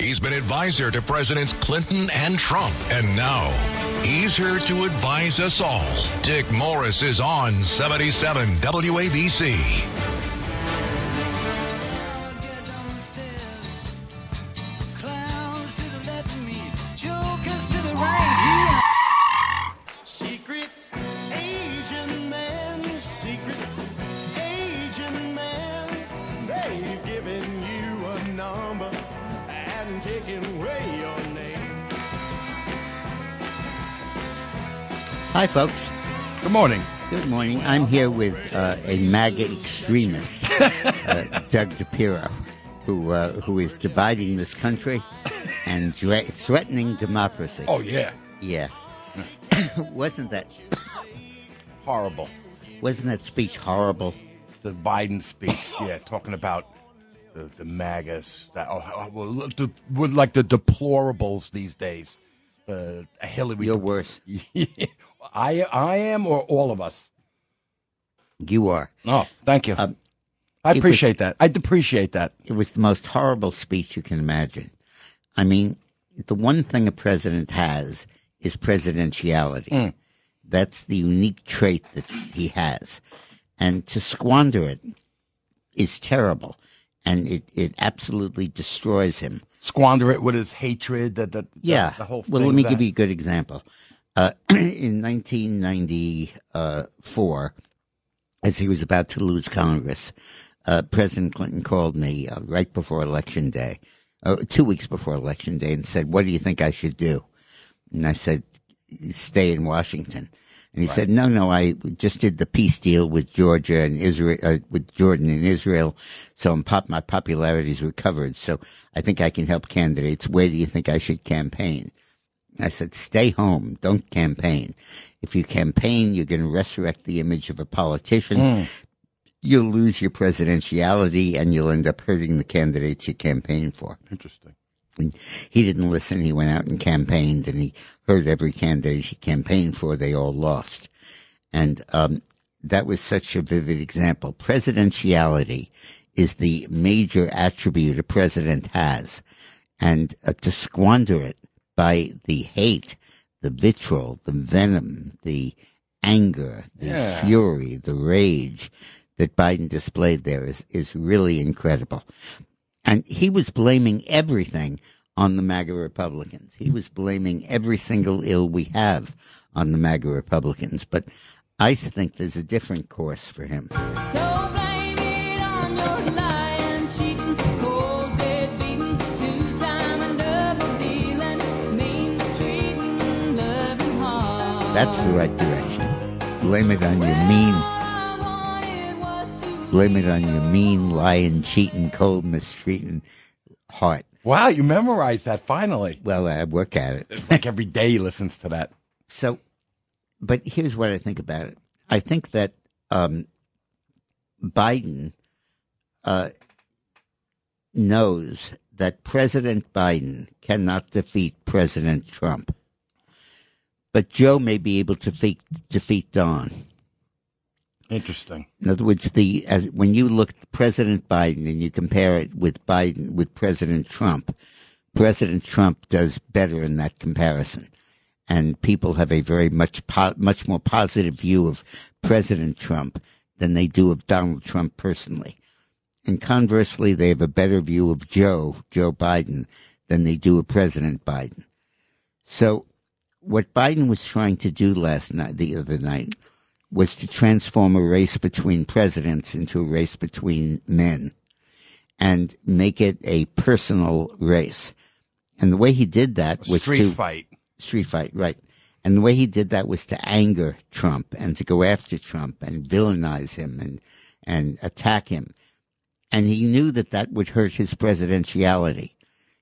He's been advisor to Presidents Clinton and Trump, and now he's here to advise us all. Dick Morris is on 77 WABC. Folks. Good morning. Good morning. I'm here with uh, a MAGA extremist, uh, Doug DePiro, who uh, who is dividing this country and dre- threatening democracy. Oh yeah, Yeah. wasn't that horrible. wasn't that speech horrible? The Biden speech. Yeah, talking about the the MAGAs. That, oh, oh, well, the, like the deplorables these days. The Hillary. You're worse. I I am, or all of us. You are. Oh, thank you. Um, I appreciate was- that. I appreciate that. It was the most horrible speech you can imagine. I mean, the one thing a president has is presidentiality. That's the unique trait that he has. And to squander it is terrible. And it, it absolutely destroys him. Squander it with his hatred. That the, the- Yeah. The, whole. well, let me that- give you a good example. Uh, in 1994, as he was about to lose Congress, uh, President Clinton called me uh, right before Election Day, uh, two weeks before Election Day, and said, "What do you think I should do?" And I said, "Stay in Washington." And he said, "No, no, I just did the peace deal with Georgia and Israel, uh, with Jordan and Israel, so pop- my popularity's recovered. So I think I can help candidates. Where do you think I should campaign?" I said, stay home. Don't campaign. If you campaign, you're going to resurrect the image of a politician. You'll lose your presidentiality and you'll end up hurting the candidates you campaign for. Interesting. And he didn't listen. He went out and campaigned and he hurt every candidate he campaigned for. They all lost. And, um, that was such a vivid example. Presidentiality is the major attribute a president has. And uh, to squander it by the hate, the vitriol, the venom, the anger, the Yeah. fury, the rage that Biden displayed there is, is really incredible. And he was blaming everything on the MAGA Republicans. He was blaming every single ill we have on the MAGA Republicans. But I think there's a different course for him. So That's the right direction. Blame it on your mean, All I wanted was to blame it on your mean, lying, cheating, cold, mistreating heart. Wow, you memorized that finally. Well, I work at it. It's like every day he listens to that. So, but here's what I think about it. I think that um, Biden uh, knows that President Biden cannot defeat President Trump, but Joe may be able to defeat, defeat Don. Interesting. In other words, the as when you look at President Biden and you compare it with Biden with President Trump, President Trump does better in that comparison, and people have a very much po- much more positive view of President Trump than they do of Donald Trump personally. And conversely, they have a better view of Joe Joe Biden than they do of President Biden. So, what Biden was trying to do last night, the other night, was to transform a race between presidents into a race between men and make it a personal race. And the way he did that was Street to fight. street fight, right? And the way he did that was to anger Trump and to go after Trump and villainize him and and attack him. And he knew that that would hurt his presidentiality.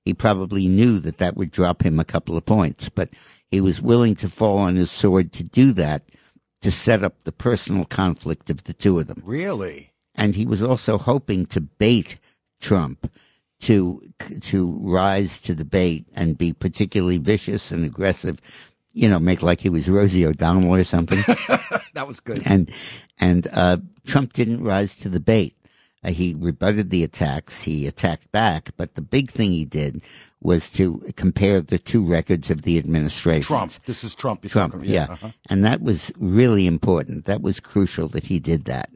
He probably knew that that would drop him a couple of points, but he was willing to fall on his sword to do that to set up the personal conflict of the two of them Really? and he was also hoping to bait Trump to to rise to the bait and be particularly vicious and aggressive. You know, make like he was Rosie O'Donnell or something. That was good. and and uh, Trump didn't rise to the bait. Uh, he rebutted the attacks. He attacked back, but the big thing he did was to compare the two records of the administration. Trump. This is Trump. Trump, talking- yeah. uh-huh. And that was really important. That was crucial that he did that.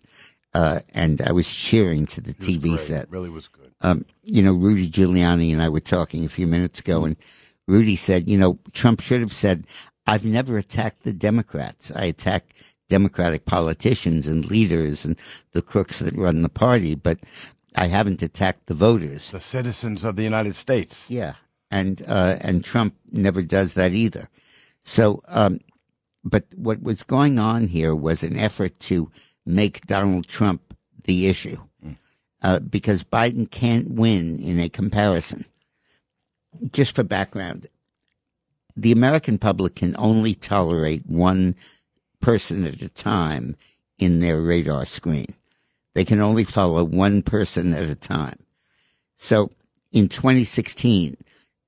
Uh, and I was cheering to the TV set. Really was good. Um, you know, Rudy Giuliani and I were talking a few minutes ago, and Rudy said, you know, Trump should have said, I've never attacked the Democrats. I attack Democratic politicians and leaders and the crooks that run the party, but I haven't attacked the voters. The citizens of the United States. Yeah, and uh, and Trump never does that either. So, um, but what was going on here was an effort to make Donald Trump the issue, uh, because Biden can't win in a comparison. Just for background, the American public can only tolerate one person at a time in their radar screen. They can only follow one person at a time. So in 2016,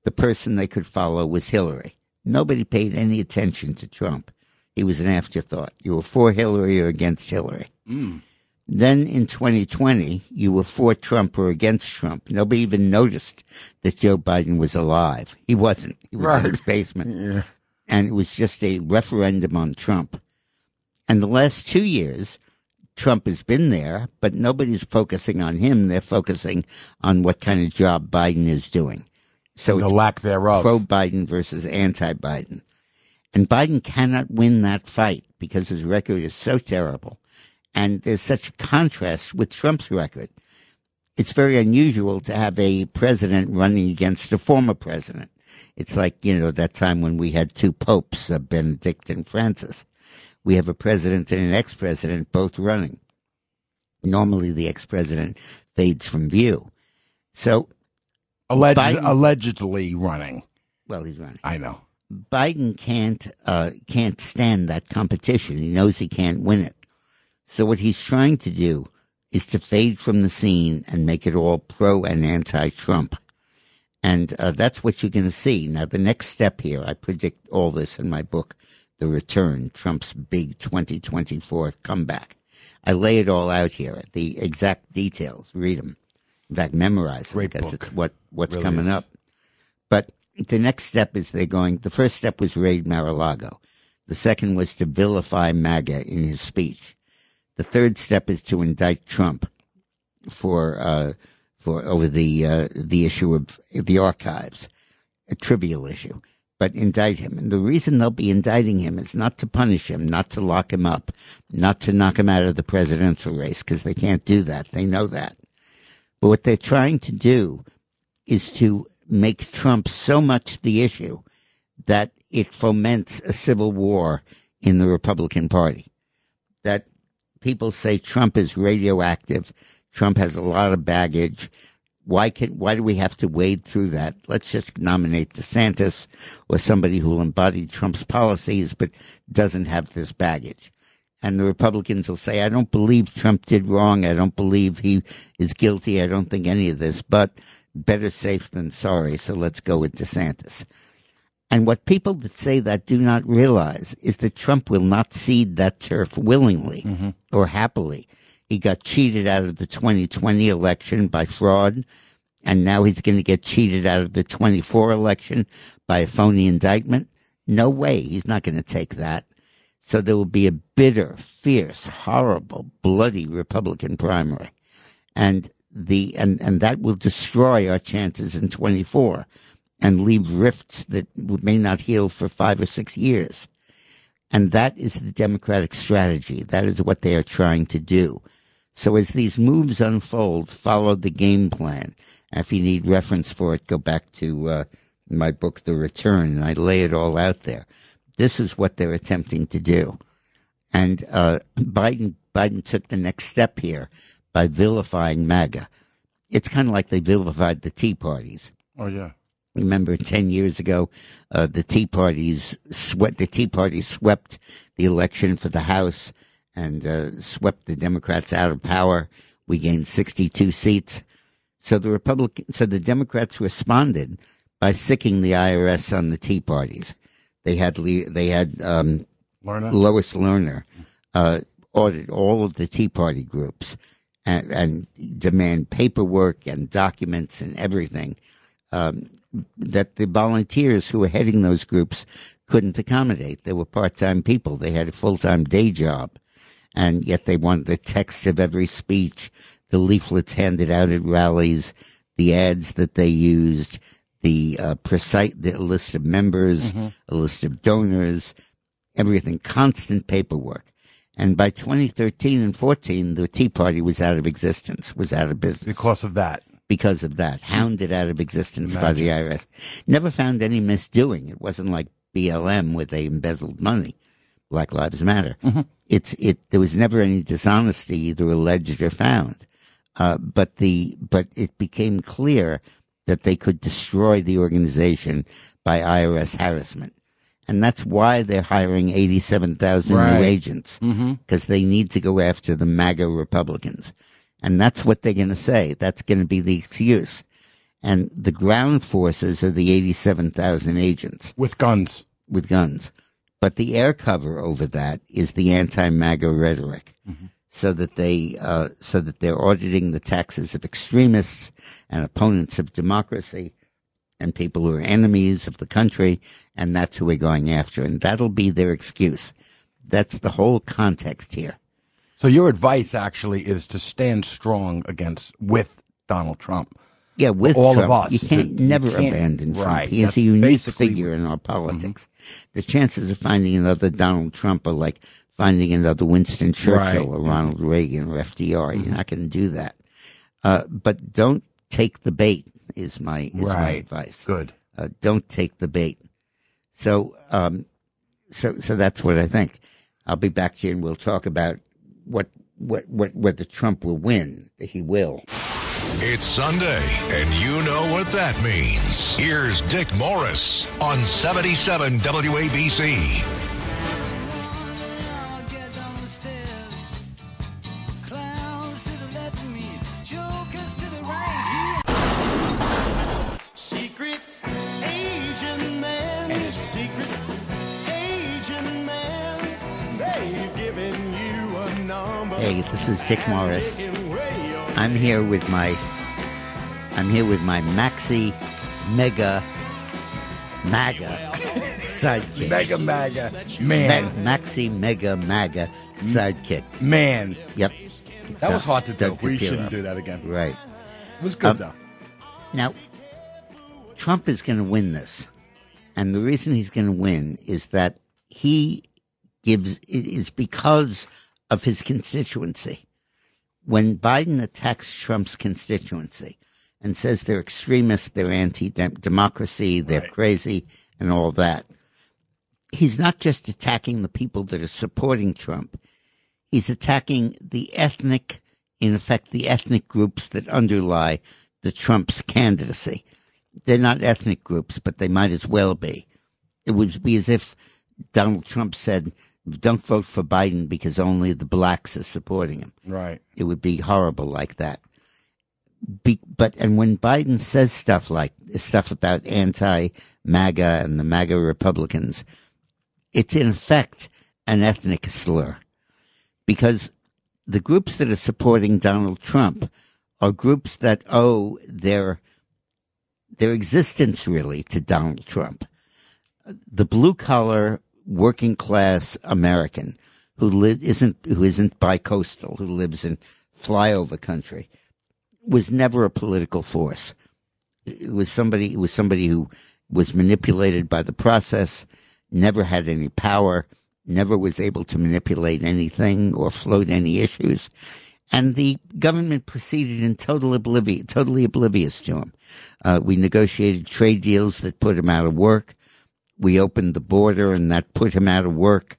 the person they could follow was Hillary. Nobody paid any attention to Trump. He was an afterthought. You were for Hillary or against Hillary. Mm. Then in 2020, you were for Trump or against Trump. Nobody even noticed that Joe Biden was alive. He wasn't. He was in his basement. And it was just a referendum on Trump. And the last two years, Trump has been there, but nobody's focusing on him. They're focusing on what kind of job Biden is doing. So The lack thereof. pro Biden versus anti Biden. And Biden cannot win that fight because his record is so terrible. And there's such a contrast with Trump's record. It's very unusual to have a president running against a former president. It's like, you know, that time when we had two popes, uh, Benedict and Francis. We have a president and an ex-president both running. Normally the ex-president fades from view. So, Alleged, Biden- allegedly running. well, he's running. I know. Biden can't uh, can't stand that competition. He knows he can't win it. So what he's trying to do is to fade from the scene and make it all pro and anti-Trump. And uh, that's what you're going to see. Now, the next step here, I predict all this in my book, The Return, Trump's big 2024 comeback. I lay it all out here, the exact details. Read them. In fact, memorize them Great because book. it's what, what's Really coming is. up. But the next step is they're going, the first step was raid Mar-a-Lago. The second was to vilify MAGA in his speech. The third step is to indict Trump for, uh, for over the, uh, the issue of the archives, a trivial issue, but indict him. And the reason they'll be indicting him is not to punish him, not to lock him up, not to knock him out of the presidential race, because they can't do that. They know that. But what they're trying to do is to make Trump so much the issue that it foments a civil war in the Republican Party. That people say Trump is radioactive. Trump has a lot of baggage. Why can why do we have to wade through that? Let's just nominate DeSantis or somebody who will embody Trump's policies but doesn't have this baggage. And the Republicans will say, I don't believe Trump did wrong. I don't believe he is guilty. I don't think any of this, but better safe than sorry. So let's go with DeSantis. And what people that say that do not realize is that Trump will not cede that turf willingly mm-hmm. or happily. He got cheated out of the 2020 election by fraud, and now he's going to get cheated out of the 24 election by a phony indictment. No way. He's not going to take that. So there will be a bitter, fierce, horrible, bloody Republican primary. And the, and, and that will destroy our chances in 24 and leave rifts that may not heal for five or six years. And that is the Democratic strategy. That is what they are trying to do. So as these moves unfold, follow the game plan. If you need reference for it, go back to uh, my book, The Return, and I lay it all out there. This is what they're attempting to do. And uh, Biden Biden took the next step here by vilifying MAGA. It's kind of like they vilified the Tea Parties. Oh, yeah. Remember, ten years ago, uh, the Tea Parties swept the Tea Party swept the election for the House and uh, swept the Democrats out of power. We gained sixty-two seats. So the Republican, so the Democrats responded by sicking the IRS on the Tea Parties. They had they had um, Lerner? Lois Lerner uh, audit all of the Tea Party groups, and, and demand paperwork and documents and everything um, that the volunteers who were heading those groups couldn't accommodate. They were part-time people. They had a full-time day job, and yet they wanted the text of every speech, the leaflets handed out at rallies, the ads that they used, the uh, precise the list of members, a list of donors, everything, constant paperwork. And by 2013 and 14, the Tea Party was out of existence, was out of business Because of that. because of that, hounded out of existence by the IRS. Never found any misdoing. It wasn't like BLM where they embezzled money. Black Lives Matter. It's it. There was never any dishonesty, either alleged or found. Uh, but the but it became clear that they could destroy the organization by IRS harassment, and that's why they're hiring eighty-seven thousand Right. new agents because they need to go after the MAGA Republicans, and that's what they're going to say. That's going to be the excuse. And the ground forces are the eighty-seven thousand agents With guns. with guns. But the air cover over that is the anti-MAGA rhetoric, so that they uh, so that they're auditing the taxes of extremists and opponents of democracy and people who are enemies of the country, and that's who we're going after, and that'll be their excuse. That's the whole context here. So your advice actually is to stand strong against with Donald Trump. Yeah, with all of us. you can't You never can't- abandon Trump. right, He is a unique figure in our politics. The chances of finding another Donald Trump are like finding another Winston Churchill Right. Mm-hmm. or Ronald Reagan or FDR. You're not going to do that. Uh, but don't take the bait. Is my is my advice. Good. Uh, don't take the bait. So, um, so so that's what I think. I'll be back to you and we'll talk about what what what whether Trump will win. He will. It's Sunday, and you know what that means. Here's Dick Morris on 77 WABC. Get down the stairs. Clowns to the left of me, jokers to the right. Secret agent man, secret agent man. They've given you a number. Hey, this is Dick Morris. Taken away your I'm here with my I'm here with my maxi mega maga sidekick. Mega MAGA. Ma- Man. maxi mega maga sidekick. Man. Yep. That was hard to do. Doug We DePiro. shouldn't do that again. Right. It was good Um, though. Now Trump is going to win this. And the reason he's going to win is that he gives it is because of his constituency. When Biden attacks Trump's constituency and says they're extremists, they're anti-democracy, they're Right. crazy, and all that, he's not just attacking the people that are supporting Trump. He's attacking the ethnic, in effect, the ethnic groups that underlie the Trump's candidacy. They're not ethnic groups, but they might as well be. It would be as if Donald Trump said, don't vote for Biden because only the blacks are supporting him. Right. It would be horrible like that. Be, but and when Biden says stuff like stuff about anti-MAGA and the MAGA Republicans, it's in effect an ethnic slur, because the groups that are supporting Donald Trump are groups that owe their their existence really to Donald Trump. The blue collar working class American who live isn't who isn't bicoastal, who lives in flyover country, was never a political force. It was somebody it was somebody who was manipulated by the process, never had any power, never was able to manipulate anything or float any issues. And the government proceeded in total oblivion, totally oblivious to him. Uh, we negotiated trade deals that put him out of work. We opened the border and that put him out of work.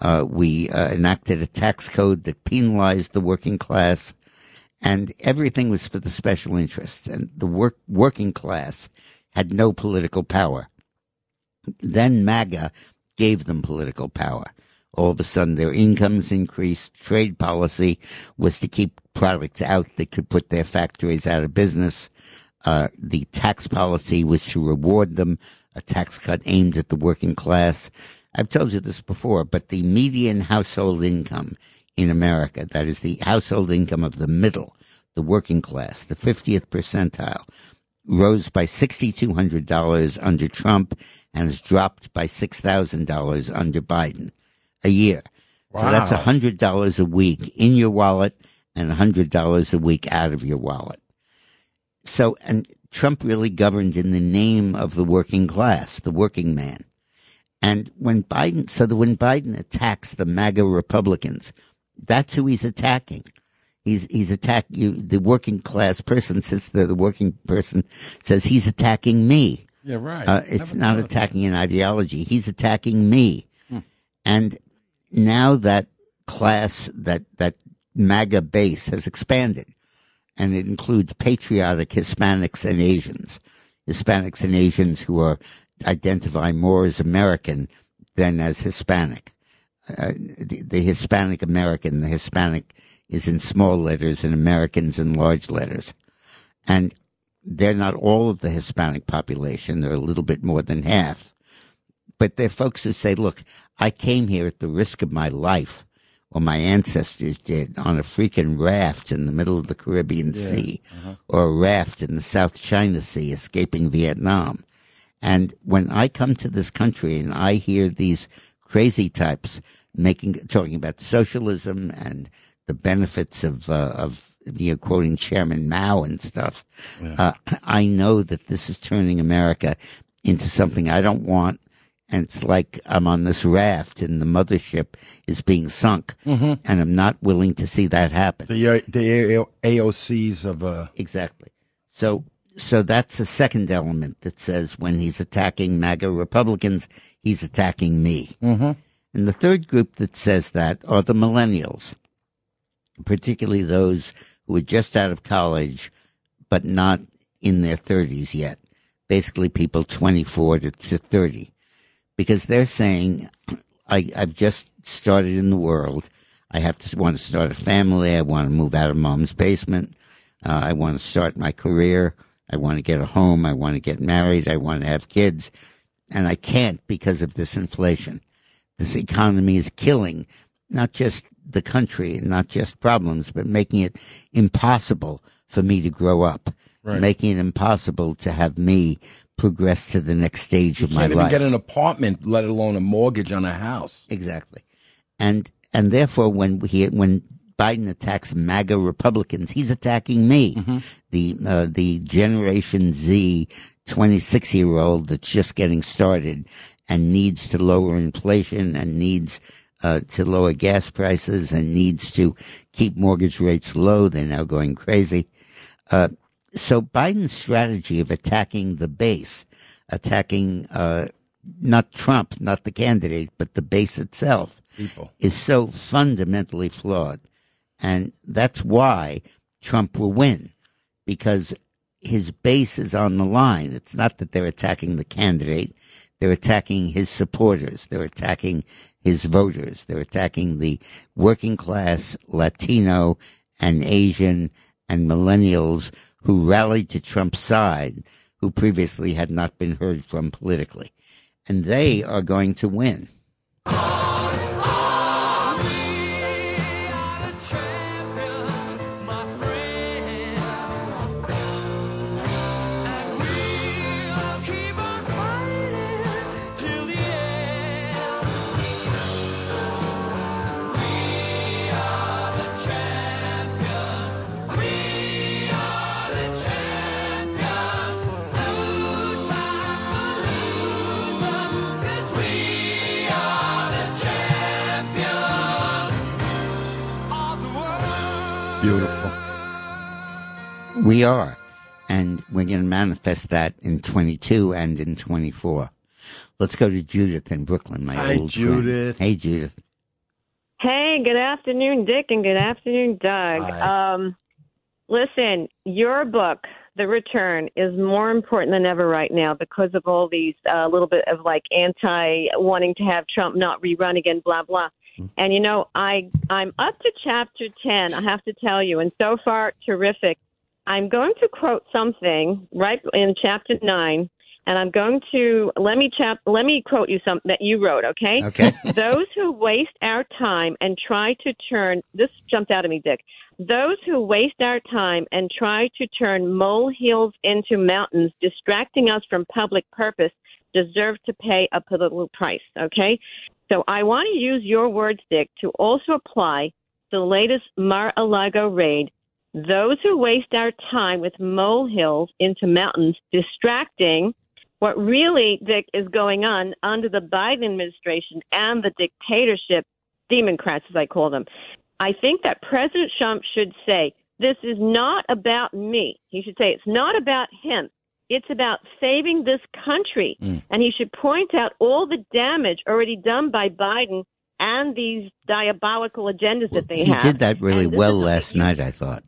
Uh, we uh, enacted a tax code that penalized the working class, and everything was for the special interests. And the work working class had no political power. Then MAGA gave them political power. All of a sudden, their incomes increased. Trade policy was to keep products out that could put their factories out of business. Uh, the tax policy was to reward them, a tax cut aimed at the working class. I've told you this before, but the median household income in America, that is the household income of the middle, the working class, the 50th percentile, rose by $6,200 under Trump and has dropped by $6,000 under Biden a year. So that's Wow. $100 a week in your wallet and $100 a week out of your wallet. So, and Trump really governed in the name of the working class, the working man. And when Biden, so that when Biden attacks the MAGA Republicans, that's who he's attacking. He's he's attack you. The working class person says the, the working person says he's attacking me. Yeah, right. Uh, it's not attacking an ideology. He's attacking me. And now that class, that, that MAGA base has expanded and it includes patriotic Hispanics and Asians. Hispanics and Asians who are identify more as American than as Hispanic. Uh, the, the Hispanic American, the Hispanic is in small letters and Americans in large letters. And they're not all of the Hispanic population. They're a little bit more than half. But they're folks who say, look, I came here at the risk of my life, or my ancestors did, on a freaking raft in the middle of the Caribbean Sea, or a raft in the South China Sea escaping Vietnam. And when I come to this country and I hear these crazy types making, talking about socialism and the benefits of, uh, of, you know, quoting Chairman Mao and stuff, uh, I know that this is turning America into something I don't want. And it's like I'm on this raft and the mothership is being sunk. And I'm not willing to see that happen. the uh, the AOCs of uh, Exactly. So, so that's a second element that says when he's attacking MAGA Republicans, he's attacking me. Mm-hmm. And the third group that says that are the millennials, particularly those who are just out of college, but not in their thirties yet. Basically people 24 to, to 30 because they're saying, I, I've just started in the world. I have to want to start a family. I want to move out of mom's basement. Uh, I want to start my career. I want to get a home. I want to get married. I want to have kids. And I can't because of this inflation. This economy is killing not just the country and not just problems, but making it impossible for me to grow up. Making it impossible to have me progress to the next stage of my life. can't even get an apartment, let alone a mortgage on a house. Exactly. And and therefore when he when Biden attacks MAGA Republicans, he's attacking me. The uh, the Generation Z 26 year old that's just getting started and needs to lower inflation and needs uh, to lower gas prices and needs to keep mortgage rates low. They're now going crazy. Uh, so Biden's strategy of attacking the base, attacking uh, not Trump, not the candidate, but the base itself, People. is so fundamentally flawed. And that's why Trump will win, because his base is on the line. It's not that they're attacking the candidate. They're attacking his supporters. They're attacking his voters. They're attacking the working class, Latino and Asian and millennials who rallied to Trump's side, who previously had not been heard from politically. And they are going to win. We are. And we're going to manifest that in 22 and in 24. Let's go to Judith in Brooklyn, my Hi, old Judith. friend. Hey, Judith. Hey, good afternoon, Dick, and good afternoon, Doug. Hi. Um, listen, your book, The Return, is more important than ever right now because of all these uh, little bit of like anti wanting to have Trump not rerun again, blah blah. And you know, I I'm up to chapter ten. I have to tell you, and so far terrific. I'm going to quote something right in chapter nine and I'm going to let me chap let me quote you something that you wrote, okay? Okay. Those who waste our time and try to turn this jumped out of me, Dick. Those who waste our time and try to turn molehills into mountains, distracting us from public purpose, deserve to pay a political price, okay? So I want to use your words, Dick, to also apply the latest Mar-a-Lago raid. Those who waste our time with molehills into mountains, distracting what really, Dick, is going on under the Biden administration and the dictatorship Democrats, as I call them. I think that President Trump should say, this is not about me. He should say, it's not about him. It's about saving this country. Mm. And he should point out all the damage already done by Biden and these diabolical agendas that they he have. did that really And well last night, I thought.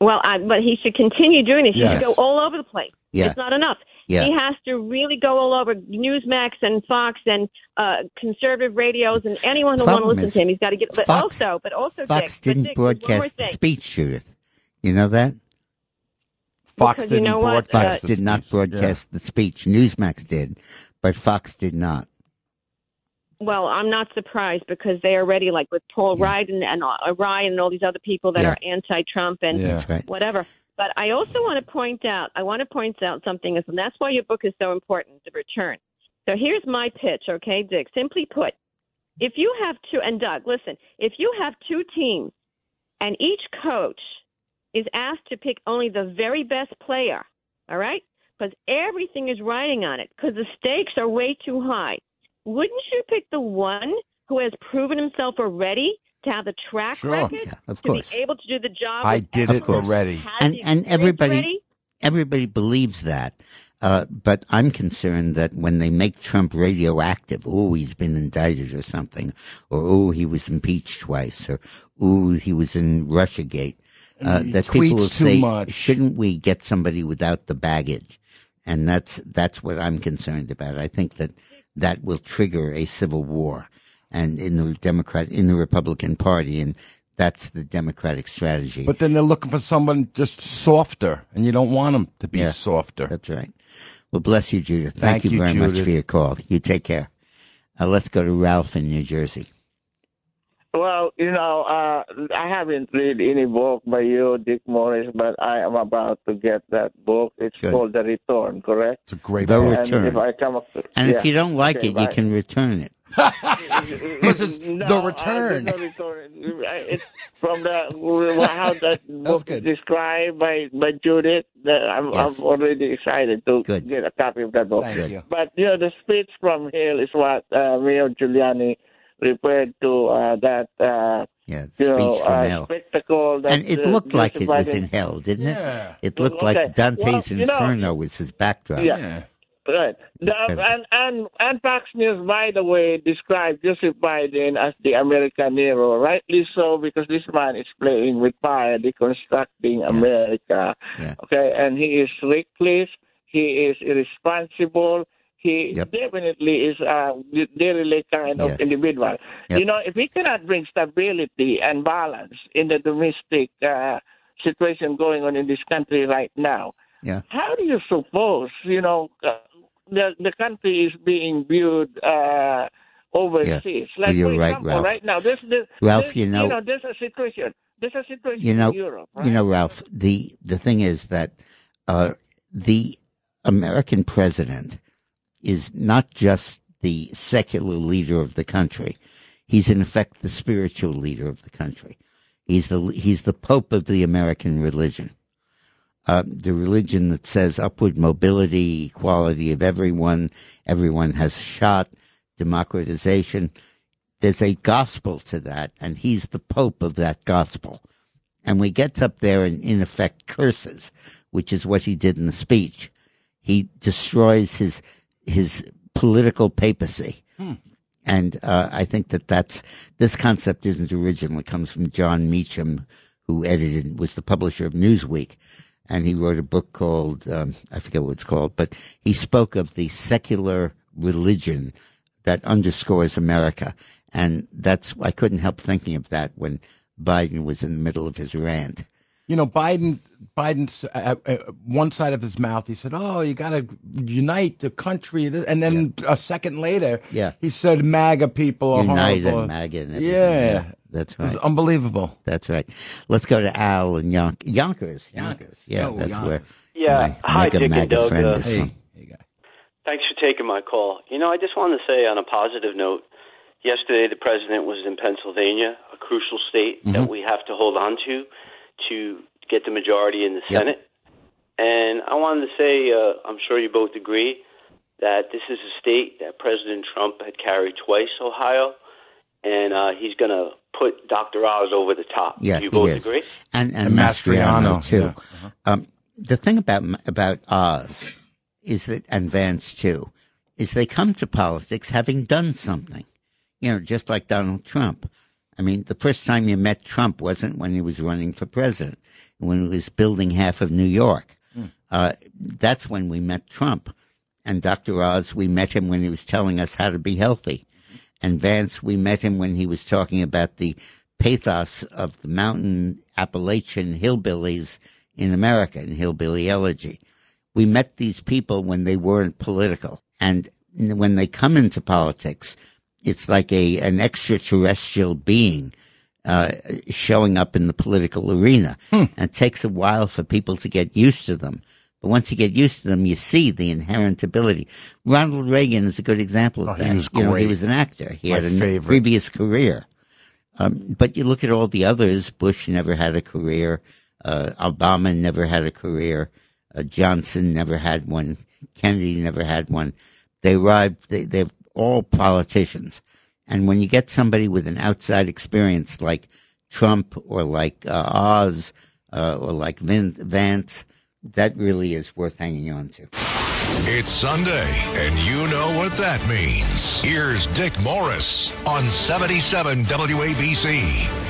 Well, I, but he should continue doing this. He Yes. should go all over the place. Yeah. It's not enough. Yeah. He has to really go all over Newsmax and Fox and uh, conservative radios and anyone who want to Problem listen is, to him. He's got to get. But Fox- also, but also, Fox Dick, but didn't Dick, there's one more broadcast the thing. speech, Judith. You know that? Fox Because you didn't know what, broadcast Fox the did not speech. broadcast the speech. Newsmax did, but Fox did not. Well, I'm not surprised because they already like with Paul Ryan and uh, Ryan and all these other people that Yeah. are anti-Trump and Yeah. Right. whatever. But I also want to point out, I want to point out something, and that's why your book is so important, The Return. So here's my pitch, okay, Dick? Simply put, if you have two, and Doug, listen, if you have two teams and each coach is asked to pick only the very best player, all right? Because everything is riding on it, because the stakes are way too high. Wouldn't you pick the one who has proven himself already to have the track Sure. record Yeah, of to course. be able to do the job? I did it already. And and everybody already? everybody believes that. Uh, but I'm concerned that when they make Trump radioactive, oh, he's been indicted or something, or oh, he was impeached twice, or oh, he was in Russiagate, uh, that people will say, much. shouldn't we get somebody without the baggage? And that's that's what I'm concerned about. I think that that will trigger a civil war, and in the Democrat in the Republican Party, and that's the Democratic strategy. But then they're looking for someone just softer, and you don't want them to be Yeah. softer. That's right. Well, bless you, Judith. Thank Thank, you you, very much for your call. You take care. Uh, let's go to Ralph in New Jersey. Well, you know, uh, I haven't read any book by you, Dick Morris, but I am about to get that book. It's Good. called The Return, correct? It's a great The book. Return. And if I come up, And yeah. if you don't like Okay, it, bye. you can return it. This is No, The Return. the return. It's from the how that book good. is described by by Judith. That I'm, Yes. I'm already excited to Good. get a copy of that book. Thank you. But you know, the speech from Hill is what uh, Mayor Giuliani referred to uh, that uh, Yeah, speech know from uh, hell. spectacle. That, And it uh, looked like it was in hell, didn't it? Yeah. It looked Okay. like Dante's Well, you know- Inferno was his backdrop. Yeah. Yeah. Right. The, and, and and Fox News, by the way, described Joseph Biden as the American hero. Rightly so, because this man is playing with fire, deconstructing America. Yeah. Okay, and he is reckless. He is irresponsible. He Yep. definitely is a derelict kind Yeah. of individual. Yep. You know, if he cannot bring stability and balance in the domestic uh, situation going on in this country right now, Yeah. how do you suppose you know uh, the the country is being viewed uh, overseas? Like You're for right, example, Ralph. right now, there's, there's Ralph, there's, you know- you know, there's a situation. There's a situation You know, in Europe. Right? you know, Ralph. The the thing is that uh, the American president is not just the secular leader of the country; he's in effect the spiritual leader of the country. He's the he's the pope of the American religion, uh, the religion that says upward mobility, equality of everyone, everyone has a shot, democratization. There's a gospel to that, and he's the pope of that gospel. And we get up there and in effect curses, which is what he did in the speech. He destroys his his political papacy. And uh, I think that that's this concept isn't original. It comes from Jon Meacham, who edited was the publisher of Newsweek, and he wrote a book called um, I forget what it's called, but he spoke of the secular religion that underscores America, and that's I couldn't help thinking of that when Biden was in the middle of his rant. You know, Biden. Biden's uh, uh, one side of his mouth. He said, "Oh, you got to unite the country," and then a second later, Yeah. he said, "MAGA people are United horrible." MAGA and everything. Yeah. That's It was right. unbelievable. That's right. Let's go to Al and Yon- Yonkers. Yonkers. Yeah, Oh, that's where. Yeah. my Hi, mega, Dick and MAGA Doug. friend Uh, is Hey, from. hey, guy. Thanks for taking my call. You know, I just wanted to say on a positive note, yesterday the president was in Pennsylvania, a crucial state that we have to hold on to to get the majority in the Yep. Senate. And I wanted to say, uh, I'm sure you both agree that this is a state that President Trump had carried twice, Ohio, and uh, he's going to put Dr. Oz over the top. Yeah, Do you he both is. agree? And, and, And Mastriano, Mastriano, too. yeah. Uh-huh. Um, the thing about about Oz is that, and Vance too, is they come to politics having done something. You know, just like Donald Trump. I mean, the first time you met Trump wasn't when he was running for president, when he was building half of New York. Uh, that's when we met Trump. And Dr. Oz, we met him when he was telling us how to be healthy. And Vance, we met him when he was talking about the pathos of the mountain Appalachian hillbillies in America, in hillbilly elegy. We met these people when they weren't political. And when they come into politics, it's like a, an extraterrestrial being, uh, showing up in the political arena. And it takes a while for people to get used to them. But once you get used to them, you see the inherent ability. Ronald Reagan is a good example of Oh, he that. was You know, he was an actor. He My had a favorite. previous career. Um, but you look at all the others. Bush never had a career. Uh, Obama never had a career. Uh, Johnson never had one. Kennedy never had one. They arrived. They, they're all politicians. And when you get somebody with an outside experience like Trump or like uh, Oz uh, or like Vin- Vance, that really is worth hanging on to. It's Sunday, and you know what that means. Here's Dick Morris on 77 WABC.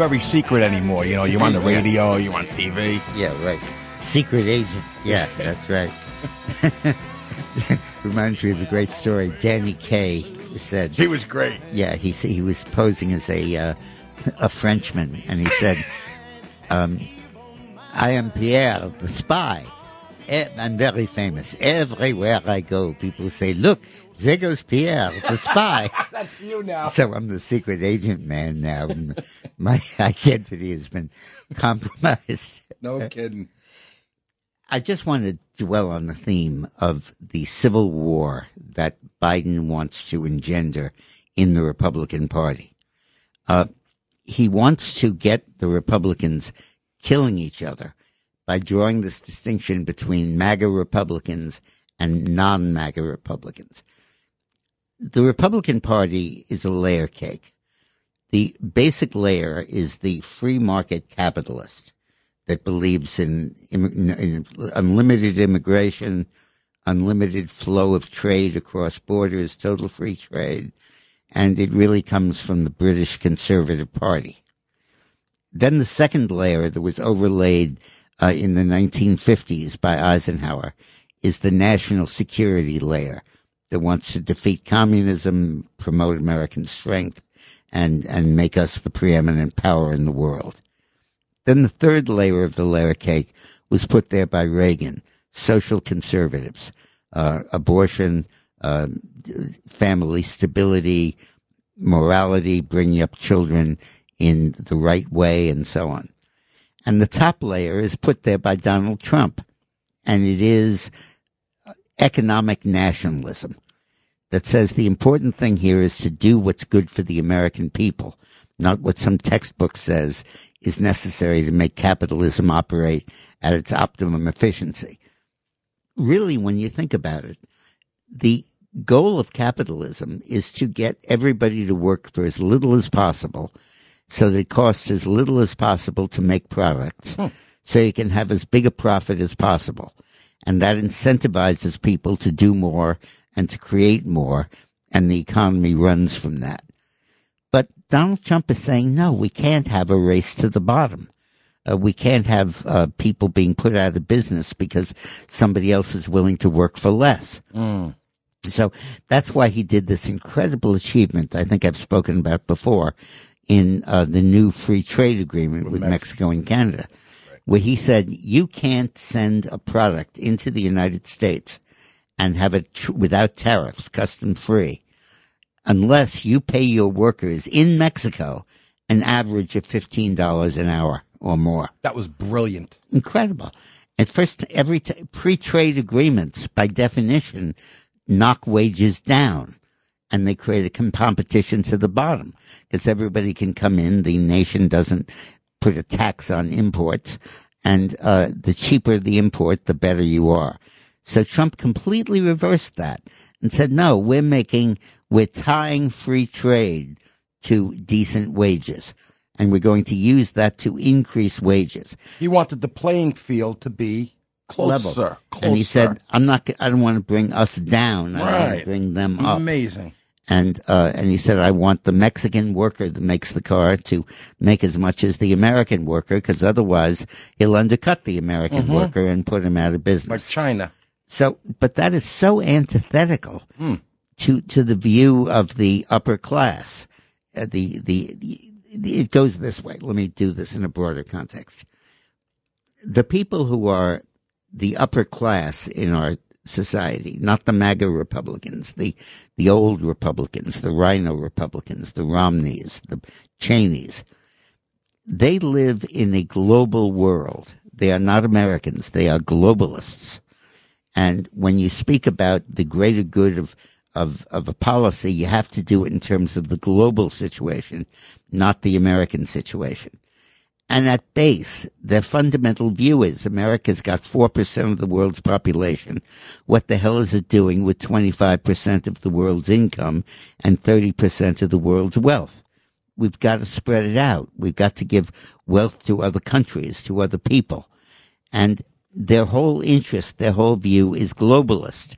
Very secret anymore. You know, you're on the radio, you're on TV. Yeah, right. Secret agent. Yeah, that's right. Reminds me of a great story. Danny Kaye said, He was great. yeah, he he was posing as a uh, a Frenchman, and he said, um, "I am Pierre, the spy. I'm very famous. Everywhere I go, people say, look, there goes Pierre, the spy.' That's you now. So I'm the secret agent man now. My identity has been compromised. No kidding. I just want to dwell on the theme of the civil war that Biden wants to engender in the Republican Party. Uh, he wants to get the Republicans killing each other by drawing this distinction between MAGA Republicans and non-MAGA Republicans. The Republican Party is a layer cake. The basic layer is the free market capitalist that believes in, in unlimited immigration, unlimited flow of trade across borders, total free trade, and it really comes from the British Conservative Party. Then the second layer that was overlaid uh, in the 1950s by Eisenhower is the national security layer that wants to defeat communism, promote American strength, and, and make us the preeminent power in the world. Then the third layer of the layer cake was put there by Reagan, social conservatives, uh, abortion, uh, family stability, morality, bringing up children in the right way, and so on. And the top layer is put there by Donald Trump, and it is economic nationalism that says the important thing here is to do what's good for the American people, not what some textbook says is necessary to make capitalism operate at its optimum efficiency. Really, when you think about it, the goal of capitalism is to get everybody to work for as little as possible so that it costs as little as possible to make products so you can have as big a profit as possible. And that incentivizes people to do more and to create more, and the economy runs from that. But Donald Trump is saying, no, we can't have a race to the bottom. Uh, we can't have uh, people being put out of business because somebody else is willing to work for less. So that's why he did this incredible achievement. I think I've spoken about before in uh, the new free trade agreement with, Mexico and Canada, where he said you can't send a product into the United States and have it tr- without tariffs, custom free, unless you pay your workers in Mexico an average of fifteen dollars an hour or more That was brilliant. incredible. At first, every t- pre-trade agreements, by definition, knock wages down, and they create a competition to the bottom because everybody can come in. The nation doesn't put a tax on imports, and uh, the cheaper the import, the better you are. So Trump completely reversed that and said, "No, we're making, we're tying free trade to decent wages." And we're going to use that to increase wages. He wanted the playing field to be level. closer. closer. And he said, "I'm not. I don't want to bring us down. I want to bring them up." Amazing. And uh, and he said, "I want the Mexican worker that makes the car to make as much as the American worker, because otherwise he'll undercut the American worker and put him out of business." China. So, but that is so antithetical to to the view of the upper class. Uh, the, the the it goes this way. Let me do this in a broader context. The people who are the upper class in our society, not the MAGA Republicans, the the old Republicans, the RINO Republicans, the Romneys, the Cheneys. They live in a global world. They are not Americans. They are globalists. And when you speak about the greater good of, of, of a policy, you have to do it in terms of the global situation, not the American situation. And at base, their fundamental view is America's got 4% of the world's population. What the hell is it doing with 25% of the world's income and 30% of the world's wealth? We've got to spread it out. We've got to give wealth to other countries, to other people. And their whole interest, their whole view is globalist.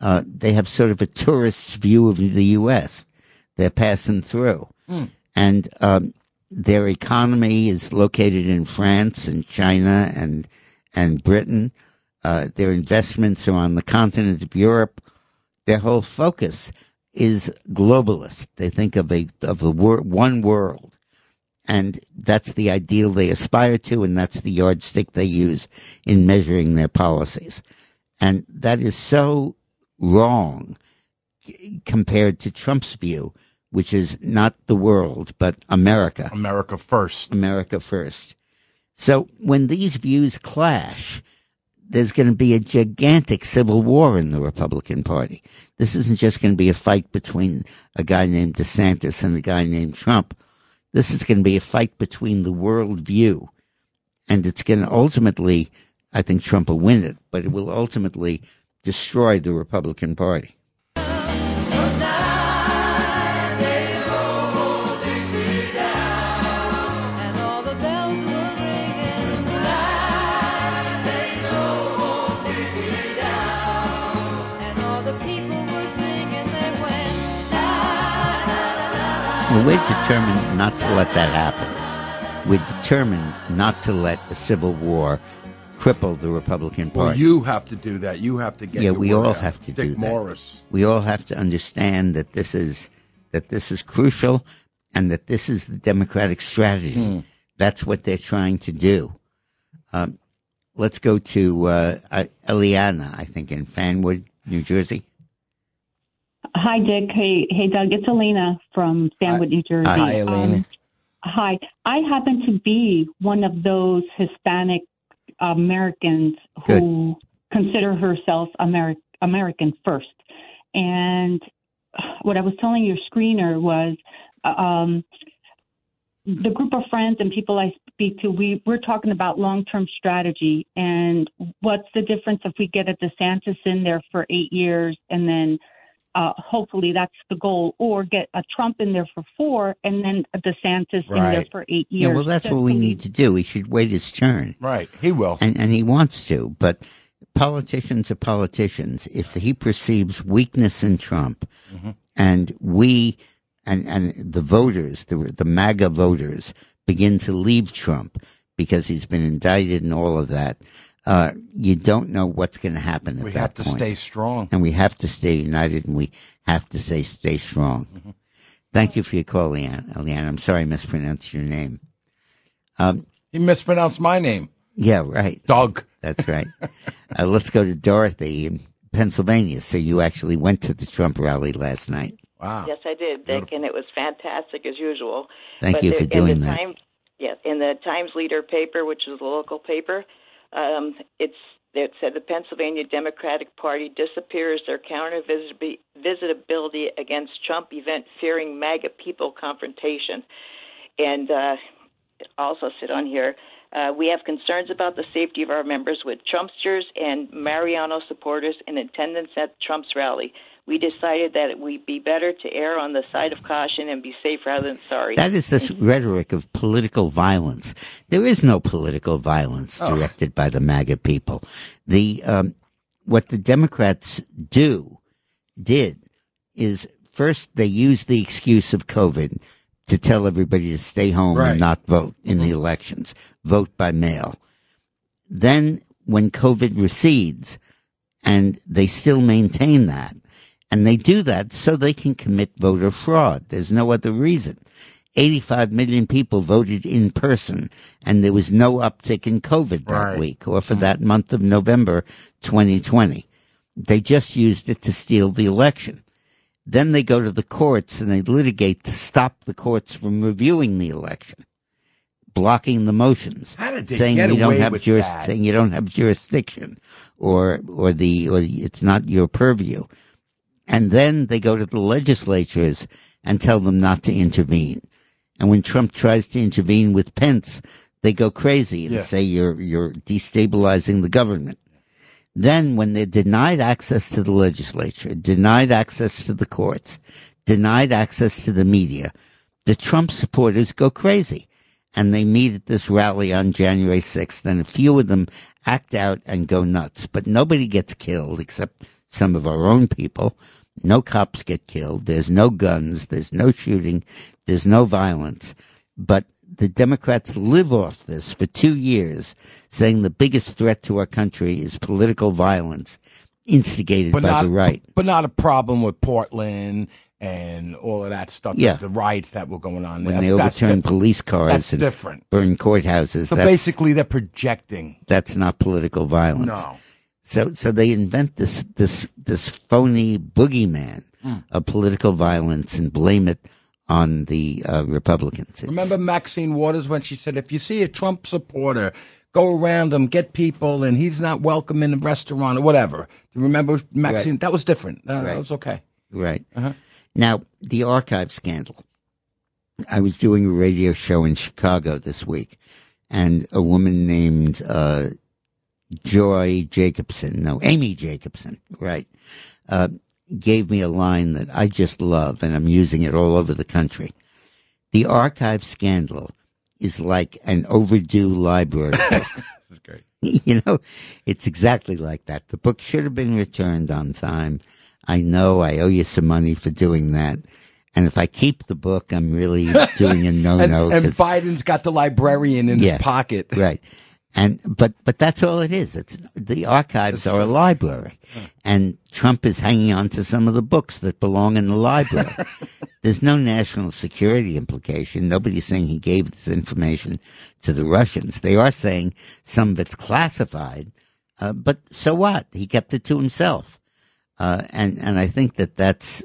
Uh, they have sort of a tourist's view of the U.S. They're passing through. And um, their economy is located in France and China and and Britain. Uh, their investments are on the continent of Europe. Their whole focus is globalist. They think of a of the wor- one world, and that's the ideal they aspire to, and that's the yardstick they use in measuring their policies. And that is so wrong compared to Trump's view, which is not the world but America. America first. America first. So when these views clash, there's going to be a gigantic civil war in the Republican Party. This isn't just going to be a fight between a guy named DeSantis and a guy named Trump. This is going to be a fight between the world view. And it's going to ultimately, I think Trump will win it, but it will ultimately destroy the Republican Party. Oh, Well, we're determined not to let that happen. We're determined not to let a civil war cripple the Republican Party. Well, you have to do that. You have to get. yeah, we all out. have to Dick do that. Morris. We all have to understand that this is that this is crucial, and that this is the Democratic strategy. Hmm. That's what they're trying to do. Um, let's go to uh, Eliana, I think, in Fanwood, New Jersey. Hi, Dick. Hey, hey, Doug. It's Elena from Fanwood, New Jersey. Hi, Um, hi. I happen to be one of those Hispanic Americans who consider herself Ameri- American first. And what I was telling your screener was um, the group of friends and people I speak to, we, we're talking about long term strategy and what's the difference if we get a DeSantis in there for eight years and then uh, hopefully that's the goal, or get a Trump in there for four and then a DeSantis in there for eight years. Yeah, well, that's Just what we to need to do. He should wait his turn. Right, he will. And, and he wants to, but politicians are politicians. If he perceives weakness in Trump Mm-hmm. and we and and the voters, the the MAGA voters, begin to leave Trump because he's been indicted and all of that. Uh, you don't know what's going to happen at the time. We have to point. stay strong. and we have to stay united, and we have to say stay strong. Mm-hmm. Thank you for your call, Leanne. Leanne, I'm sorry I mispronounced your name. Um, He mispronounced my name. yeah, right. Doug. That's right. uh, let's go to Dorothy in Pennsylvania. So you actually went to the Trump rally last night. Wow. Yes, I did, Dick, and it was fantastic as usual. Thank but you the- for in doing the that. Times, yes, in the Times Leader paper, which is a local paper, um, it's it said the Pennsylvania Democratic Party disappears their counter visibi- visitability against Trump event, fearing MAGA people confrontation, and uh, also said on here. Uh, we have concerns about the safety of our members with Trumpsters and Mastriano supporters in attendance at Trump's rally. We decided that it would be better to err on the side of caution and be safe rather than sorry. That is this rhetoric of political violence. There is no political violence Oh. directed by the MAGA people. The um, what the Democrats do did is first they use the excuse of COVID to tell everybody to stay home Right. and not vote in the elections, vote by mail. Then when COVID recedes, and they still maintain that, and they do that so they can commit voter fraud. There's no other reason. 85 million people voted in person, and there was no uptick in COVID that Right. week or for mm. that month of November 2020. They just used it to steal the election. Then they go to the courts and they litigate to stop the courts from reviewing the election, blocking the motions, How did they saying don't have juris- saying you don't have jurisdiction, or or the or it's not your purview. And then they go to the legislatures and tell them not to intervene. And when Trump tries to intervene with Pence, they go crazy and Yeah. say you're you're destabilizing the government. Then when they're denied access to the legislature, denied access to the courts, denied access to the media, the Trump supporters go crazy. And they meet at this rally on January 6th, and a few of them act out and go nuts. But nobody gets killed except some of our own people. No cops get killed. There's no guns. There's no shooting. There's no violence. But the Democrats live off this for two years, saying the biggest threat to our country is political violence instigated by not the right. But not a problem with Portland and all of that stuff. Yeah. The riots that were going on. When That's- they that's overturn police cars That's and different. burn courthouses, So that's, basically, they're projecting. that's not political violence. No. So, so they invent this, this, this phony boogeyman Mm. of political violence and blame it on the uh, Republicans. It's- Remember Maxine Waters when she said, if you see a Trump supporter, go around him, get people, and he's not welcome in a restaurant or whatever. Do you remember Maxine? Right. That was different. Uh, Right. That was okay. Right. Uh-huh. Now, the archive scandal. I was doing a radio show in Chicago this week, and a woman named uh, Joy Jacobson, no, Amy Jacobson, right, uh, gave me a line that I just love, and I'm using it all over the country. The archive scandal is like an overdue library book. This is great. you know, it's exactly like that. The book should have been returned on time. I know I owe you some money for doing that. And if I keep the book, I'm really doing a no And, no. and Biden's got the librarian in Yeah. his pocket. right. And but but that's all it is. It's the archives are a library, and Trump is hanging on to some of the books that belong in the library. There's no national security implication. Nobody's saying he gave this information to the Russians. They are saying some of it's classified, uh, but so what? He kept it to himself, uh, and and I think that that's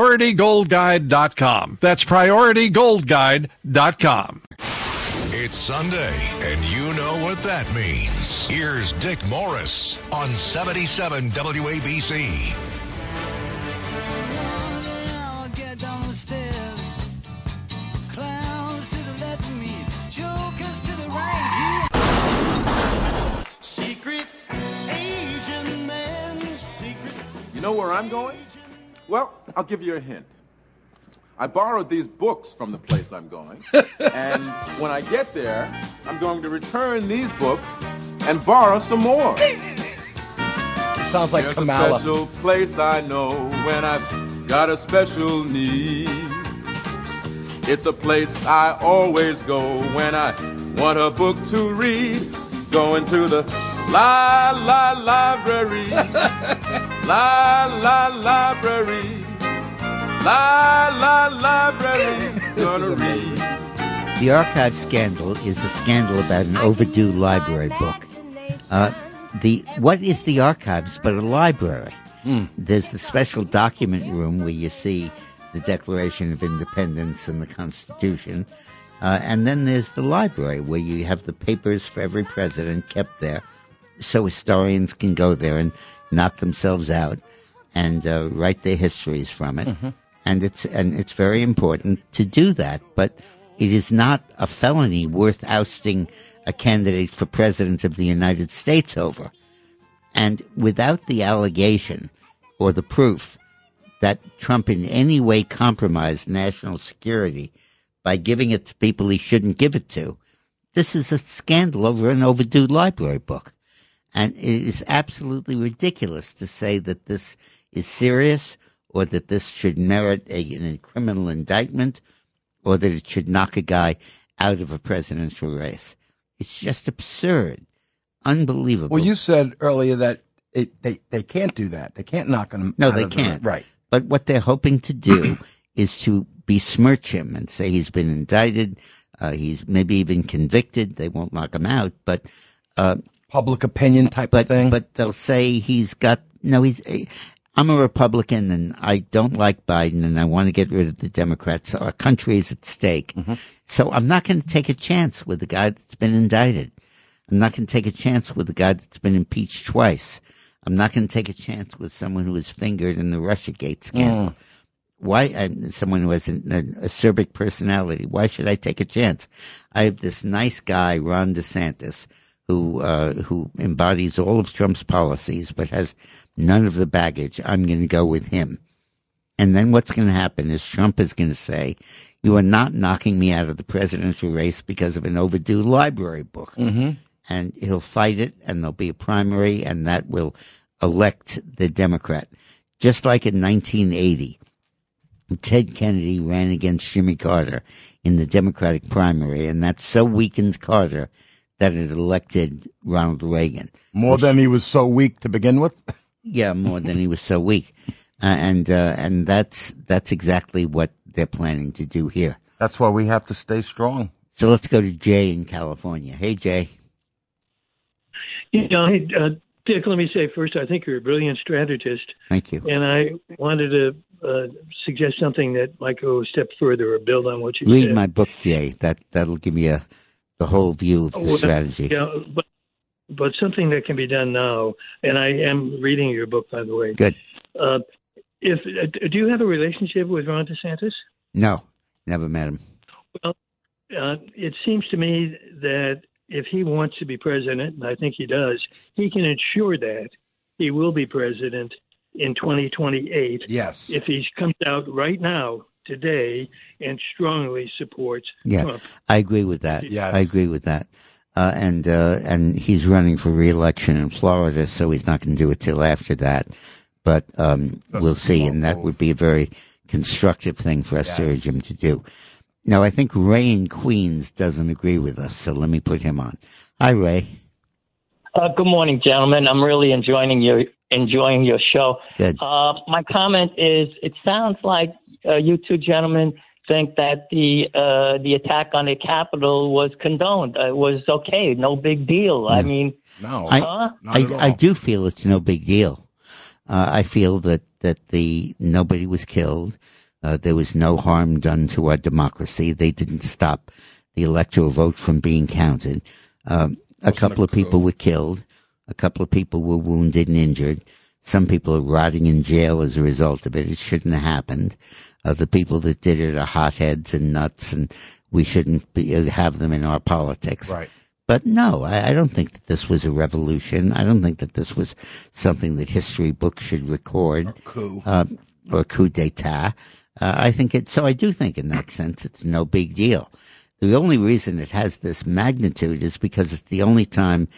PriorityGoldGuide.com. That's PriorityGoldGuide.com. It's Sunday, and you know what that means. Here's Dick Morris on 77 WABC. Secret agent man, secret. You know where I'm going? Well, I'll give you a hint. I borrowed these books from the place I'm going, and when I get there, I'm going to return these books and borrow some more. Sounds like There's Kamala. a special place I know when I've got a special need. It's a place I always go when I want a book to read. Going to the La La Library. La La Library. La La Library. Gonna read. The archive scandal is a scandal about an overdue library book. Uh, the what is the archives but a library? There's the special document room where you see the Declaration of Independence and the Constitution, uh, and then there's the library where you have the papers for every president kept there, so historians can go there and knock themselves out and uh, write their histories from it. And it's and it's very important to do that, but it is not a felony worth ousting a candidate for president of the United States over. And without the allegation or the proof that Trump in any way compromised national security by giving it to people he shouldn't give it to, this is a scandal over an overdue library book. And it is absolutely ridiculous to say that this is serious or that this should merit a, a criminal indictment or that it should knock a guy out of a presidential race. It's just absurd. Unbelievable. Well, you said earlier that it, they they can't do that. They can't knock him. No, they can't. right. But what they're hoping to do is to besmirch him and say he's been indicted, uh, he's maybe even convicted. They won't knock him out, but uh, public opinion type but, of thing. But they'll say he's got no. He's. I'm a Republican and I don't like Biden and I want to get rid of the Democrats. Our country is at stake, Mm-hmm. so I'm not going to take a chance with the guy that's been indicted. I'm not going to take a chance with the guy that's been impeached twice. I'm not going to take a chance with someone who was fingered in the RussiaGate scandal. Why? I'm someone who has an, an acerbic personality. Why should I take a chance? I have this nice guy, Ron DeSantis, who uh, who embodies all of Trump's policies, but has none of the baggage. I'm going to go with him. And then what's going to happen is Trump is going to say, "You are not knocking me out of the presidential race because of an overdue library book." Mm-hmm. and he'll fight it, and there'll be a primary, and that will elect the Democrat. Just like in 1980, Ted Kennedy ran against Jimmy Carter in the Democratic primary, and that so weakened Carter that it elected Ronald Reagan. More than he was so weak to begin with. Yeah, more than he was so weak, uh, and uh, and that's that's exactly what they're planning to do here. That's why we have to stay strong. So let's go to Jay in California. Hey, Jay. You know, hey, uh, Dick, let me say first, I think you're a brilliant strategist. Thank you. And I wanted to uh, suggest something that might go a step further or build on what you Read said. my book, Jay. That that'll give you a, the whole view of the Well, strategy. Yeah, but, but something that can be done now, and I am reading your book, by the way. Good. Uh, if uh, do you have a relationship with Ron DeSantis? No, never met him. Well, uh, it seems to me that if he wants to be president, and I think he does, he can ensure that he will be president in 2028. Yes. If he comes out right now, today, and strongly supports Yeah, Trump. I agree with that. Yes. I agree with that. Uh, and uh, and he's running for reelection in Florida, so he's not going to do it till after that. But um, we'll see, and that would be a very constructive thing for us to urge him to do. Now, I think Ray in Queens doesn't agree with us, so let me put him on. Hi, Ray. Uh, good morning, gentlemen. I'm really enjoying your enjoying your show. Good. Uh, my comment is: it sounds like uh, you two gentlemen think that the uh, the attack on the Capitol was condoned. Uh, it was okay, no big deal. I mean, no, I, I, I do feel it's no big deal. Uh, I feel that, that the nobody was killed. Uh, there was no harm done to our democracy. They didn't stop the electoral vote from being counted. Um, a couple of people were killed. A couple of people were wounded and injured. Some people are rotting in jail as a result of it. It shouldn't have happened. Uh, the people that did it are hotheads and nuts, and we shouldn't be, have them in our politics. Right. But no, I, I don't think that this was a revolution. I don't think that this was something that history books should record. Or coup. Uh, or coup d'etat. Uh, I think it, so I do think in that sense it's no big deal. The only reason it has this magnitude is because it's the only time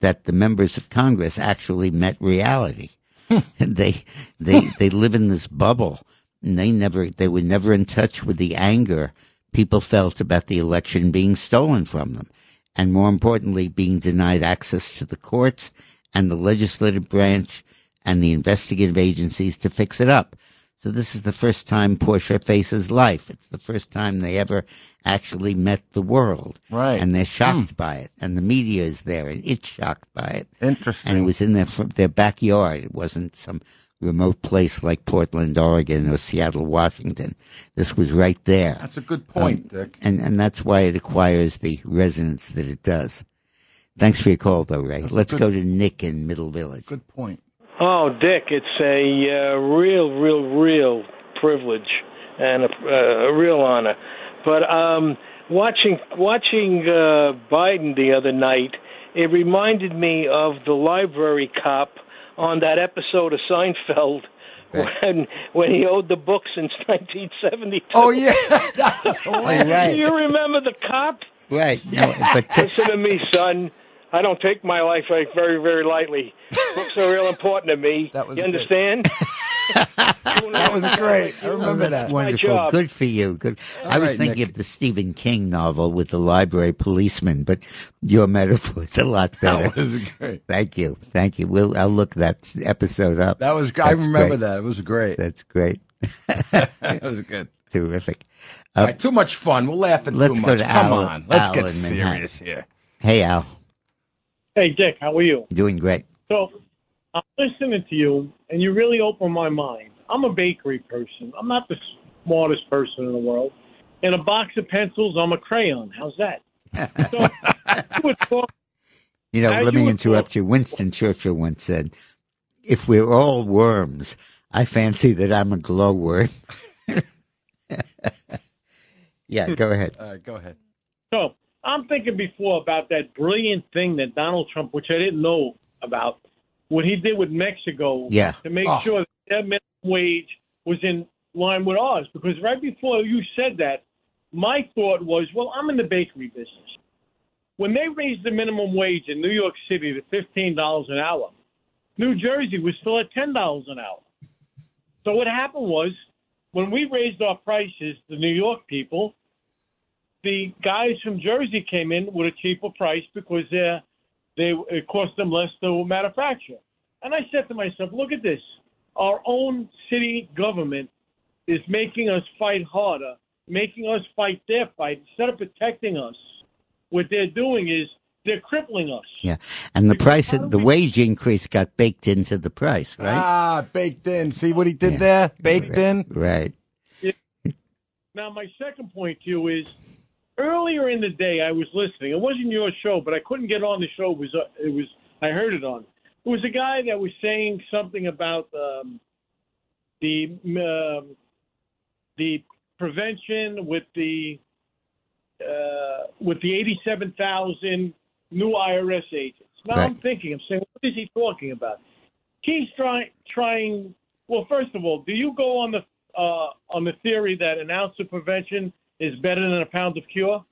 that the members of Congress actually met reality. Hmm. they, they, hmm. they live in this bubble and they never, they were never in touch with the anger people felt about the election being stolen from them. And more importantly, being denied access to the courts and the legislative branch and the investigative agencies to fix it up. So this is the first time Portia faces life. It's the first time they ever actually met the world. Right. And they're shocked by it. And the media is there and it's shocked by it. Interesting. And it was in their, their backyard. It wasn't some remote place like Portland, Oregon or Seattle, Washington. This was right there. That's a good point, Um, Dick. And, and that's why it acquires the resonance that it does. Thanks for your call though, Ray. Let's good- go to Nick in Middle Village. Good point. Oh, Dick, it's a uh, real, real, real privilege and a, uh, a real honor. But um, watching watching uh, Biden the other night, it reminded me of the library cop on that episode of Seinfeld. When when he owed the book since 1972. Oh yeah, that was right. Do you remember the cop? Right. No, but Listen to me, son. I don't take my life like, very, very lightly. Books are real important to me. you understand? that was great. I Oh, remember that's that. wonderful. Good for you. Good. I was right, thinking Nick. of the Stephen King novel with the library policeman, but your metaphor is a lot better. That was great. Thank you. Thank you. We'll, I'll look that episode up. That was. I remember great. that. It was great. That's great. that was good. Terrific. All right, too much fun. We're laughing let's too go much. to Come Al- on, let's Al get in Manhattan. serious here. Hey, Al. Hey, Dick, how are you? Doing great. So I'm listening to you, and you really open my mind. I'm a bakery person. I'm not the smartest person in the world. In a box of pencils, I'm a crayon. How's that? So you were talking- You know, As let you me were interrupt you. Winston Churchill once said, if we're all worms, I fancy that I'm a glowworm. yeah, hmm. go ahead. All right, go ahead. So I'm thinking before about that brilliant thing that Donald Trump, which I didn't know about, what he did with Mexico Yeah. to make Oh. sure that their minimum wage was in line with ours. Because right before you said that, my thought was, well, I'm in the bakery business. When they raised the minimum wage in New York City to fifteen dollars an hour, New Jersey was still at ten dollars an hour. So what happened was, when we raised our prices, the New York people, the guys from Jersey came in with a cheaper price because they they it cost them less to manufacture. And I said to myself, look at this. Our own city government is making us fight harder, making us fight their fight instead of protecting us. What they're doing is they're crippling us. Yeah. And the price, the wage increase got baked into the price, right? Ah, baked in. See what he did there? Baked in. Right. Now, my second point to you is earlier in the day I was listening. It wasn't your show, but I couldn't get on the show. It was uh, it was I heard it on. It was a guy that was saying something about um, the um, the prevention with the uh, with the eighty-seven thousand new IRS agents. Now I'm thinking, I'm saying, what is he talking about? He's trying trying. Well, first of all, do you go on the uh, on the theory that an ounce of prevention is better than a pound of cure?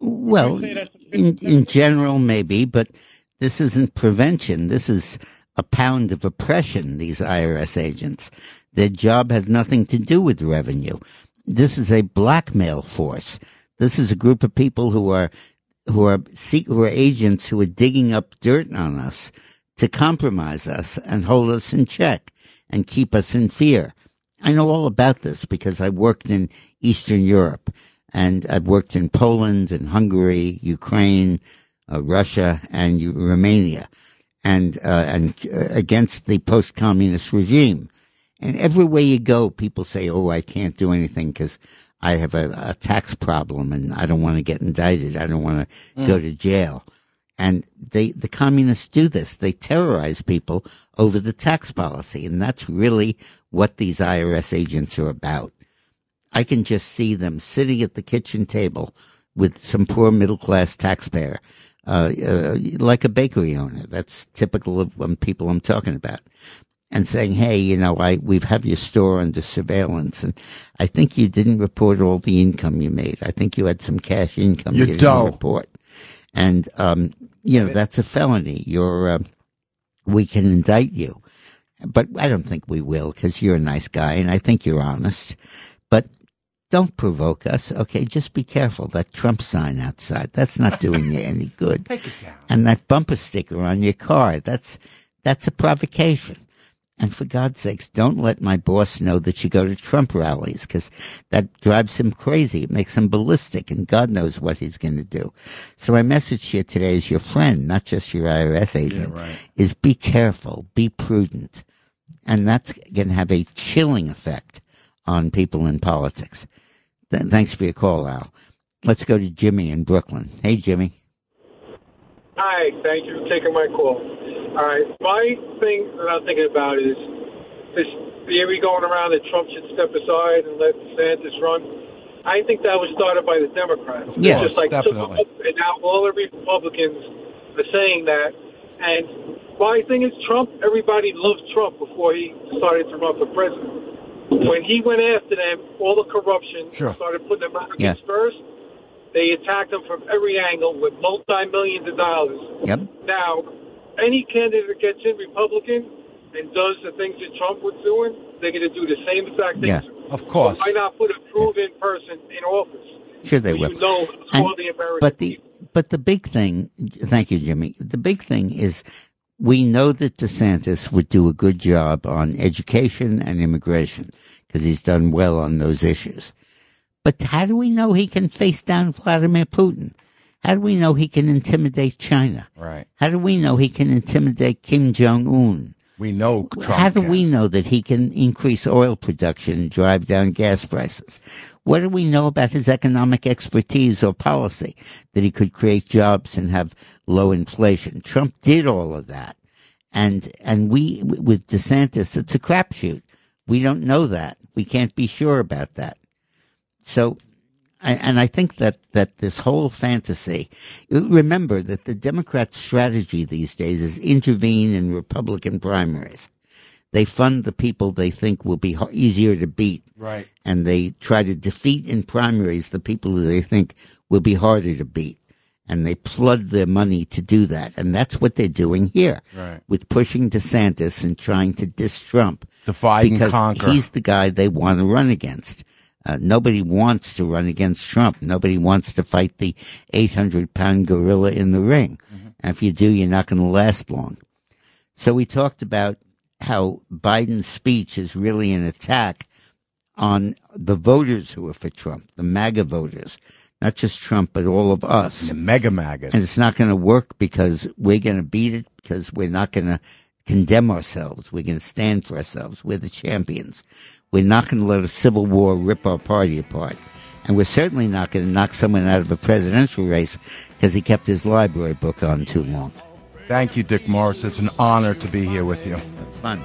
Well, in, in general, maybe, but this isn't prevention. This is a pound of oppression, these IRS agents. Their job has nothing to do with revenue. This is a blackmail force. This is a group of people who are, who are, who are agents who are digging up dirt on us to compromise us and hold us in check and keep us in fear. I know all about this because I worked in Eastern Europe and I've worked in Poland and Hungary, Ukraine, uh, Russia, and U- Romania, and uh, and uh, against the post-communist regime. And everywhere you go, people say, "Oh, I can't do anything because I have a, a tax problem and I don't want to get indicted. I don't want to Mm. go to jail." And they, the communists do this. They terrorize people over the tax policy. And that's really what these IRS agents are about. I can just see them sitting at the kitchen table with some poor middle class taxpayer uh, uh, like a bakery owner. That's typical of um, people I'm talking about. And saying, hey, you know, I we've have your store under surveillance, and I think you didn't report all the income you made. I think you had some cash income You you, didn't don't. report, and um, you know that's a felony. You're uh, we can indict you, but I don't think we will because you're a nice guy, and I think you're honest. But don't provoke us, okay? Just be careful. That Trump sign outside, that's not doing you any good. Take it down. And that bumper sticker on your car, that's, that's a provocation. And for God's sakes, don't let my boss know that you go to Trump rallies because that drives him crazy. It makes him ballistic and God knows what he's going to do. So my message here today is your friend, not just your IRS agent, is be careful, be prudent. And that's going to have a chilling effect on people in politics. Th- thanks for your call, Al. Let's go to Jimmy in Brooklyn. Hey, Jimmy. Hi, thank you for taking my call. All right, my thing that I'm thinking about is this theory going around that Trump should step aside and let DeSantis run. I think that was started by the Democrats. Yes, just like definitely. and now all the Republicans are saying that. And my thing is, Trump. Everybody loved Trump before he started to run for president. When he went after them, all the corruption Sure. started putting them Americans Yeah. first. They attacked him from every angle with multi millions of dollars. Yep. Now, any candidate that gets in Republican and does the things that Trump was doing, they're going to do the same exact things. Yeah, of course. Why not put a proven person in office? Sure, they So will. You know, And- all the but the but the big thing, thank you, Jimmy. The big thing is we know that DeSantis would do a good job on education and immigration because he's done well on those issues. But how do we know he can face down Vladimir Putin? How do we know he can intimidate China? Right. How do we know he can intimidate Kim Jong Un? We know Trump How do can. we know that he can increase oil production and drive down gas prices? What do we know about his economic expertise or policy that he could create jobs and have low inflation? Trump did all of that. And, and we, with DeSantis, it's a crapshoot. We don't know that. We can't be sure about that. So, and I think that, that this whole fantasy, remember that the Democrat strategy these days is intervene in Republican primaries. They fund the people they think will be easier to beat. Right. And they try to defeat in primaries the people who they think will be harder to beat. And they flood their money to do that. And that's what they're doing here. Right. With pushing DeSantis and trying to diss Trump. Divide and conquer. He's the guy they want to run against. Uh, nobody wants to run against Trump. Nobody wants to fight the 800 pound gorilla in the ring. And if you do, you're not going to last long. So we talked about how Biden's speech is really an attack on the voters who are for Trump, the MAGA voters, not just Trump, but all of us. The mega maggots. And it's not going to work because we're going to beat it because we're not going to condemn ourselves. We're going to stand for ourselves. We're the champions. We're not going to let a civil war rip our party apart. And we're certainly not going to knock someone out of a presidential race because he kept his library book on too long. Thank you, Dick Morris. It's an honor to be here with you. It's fun.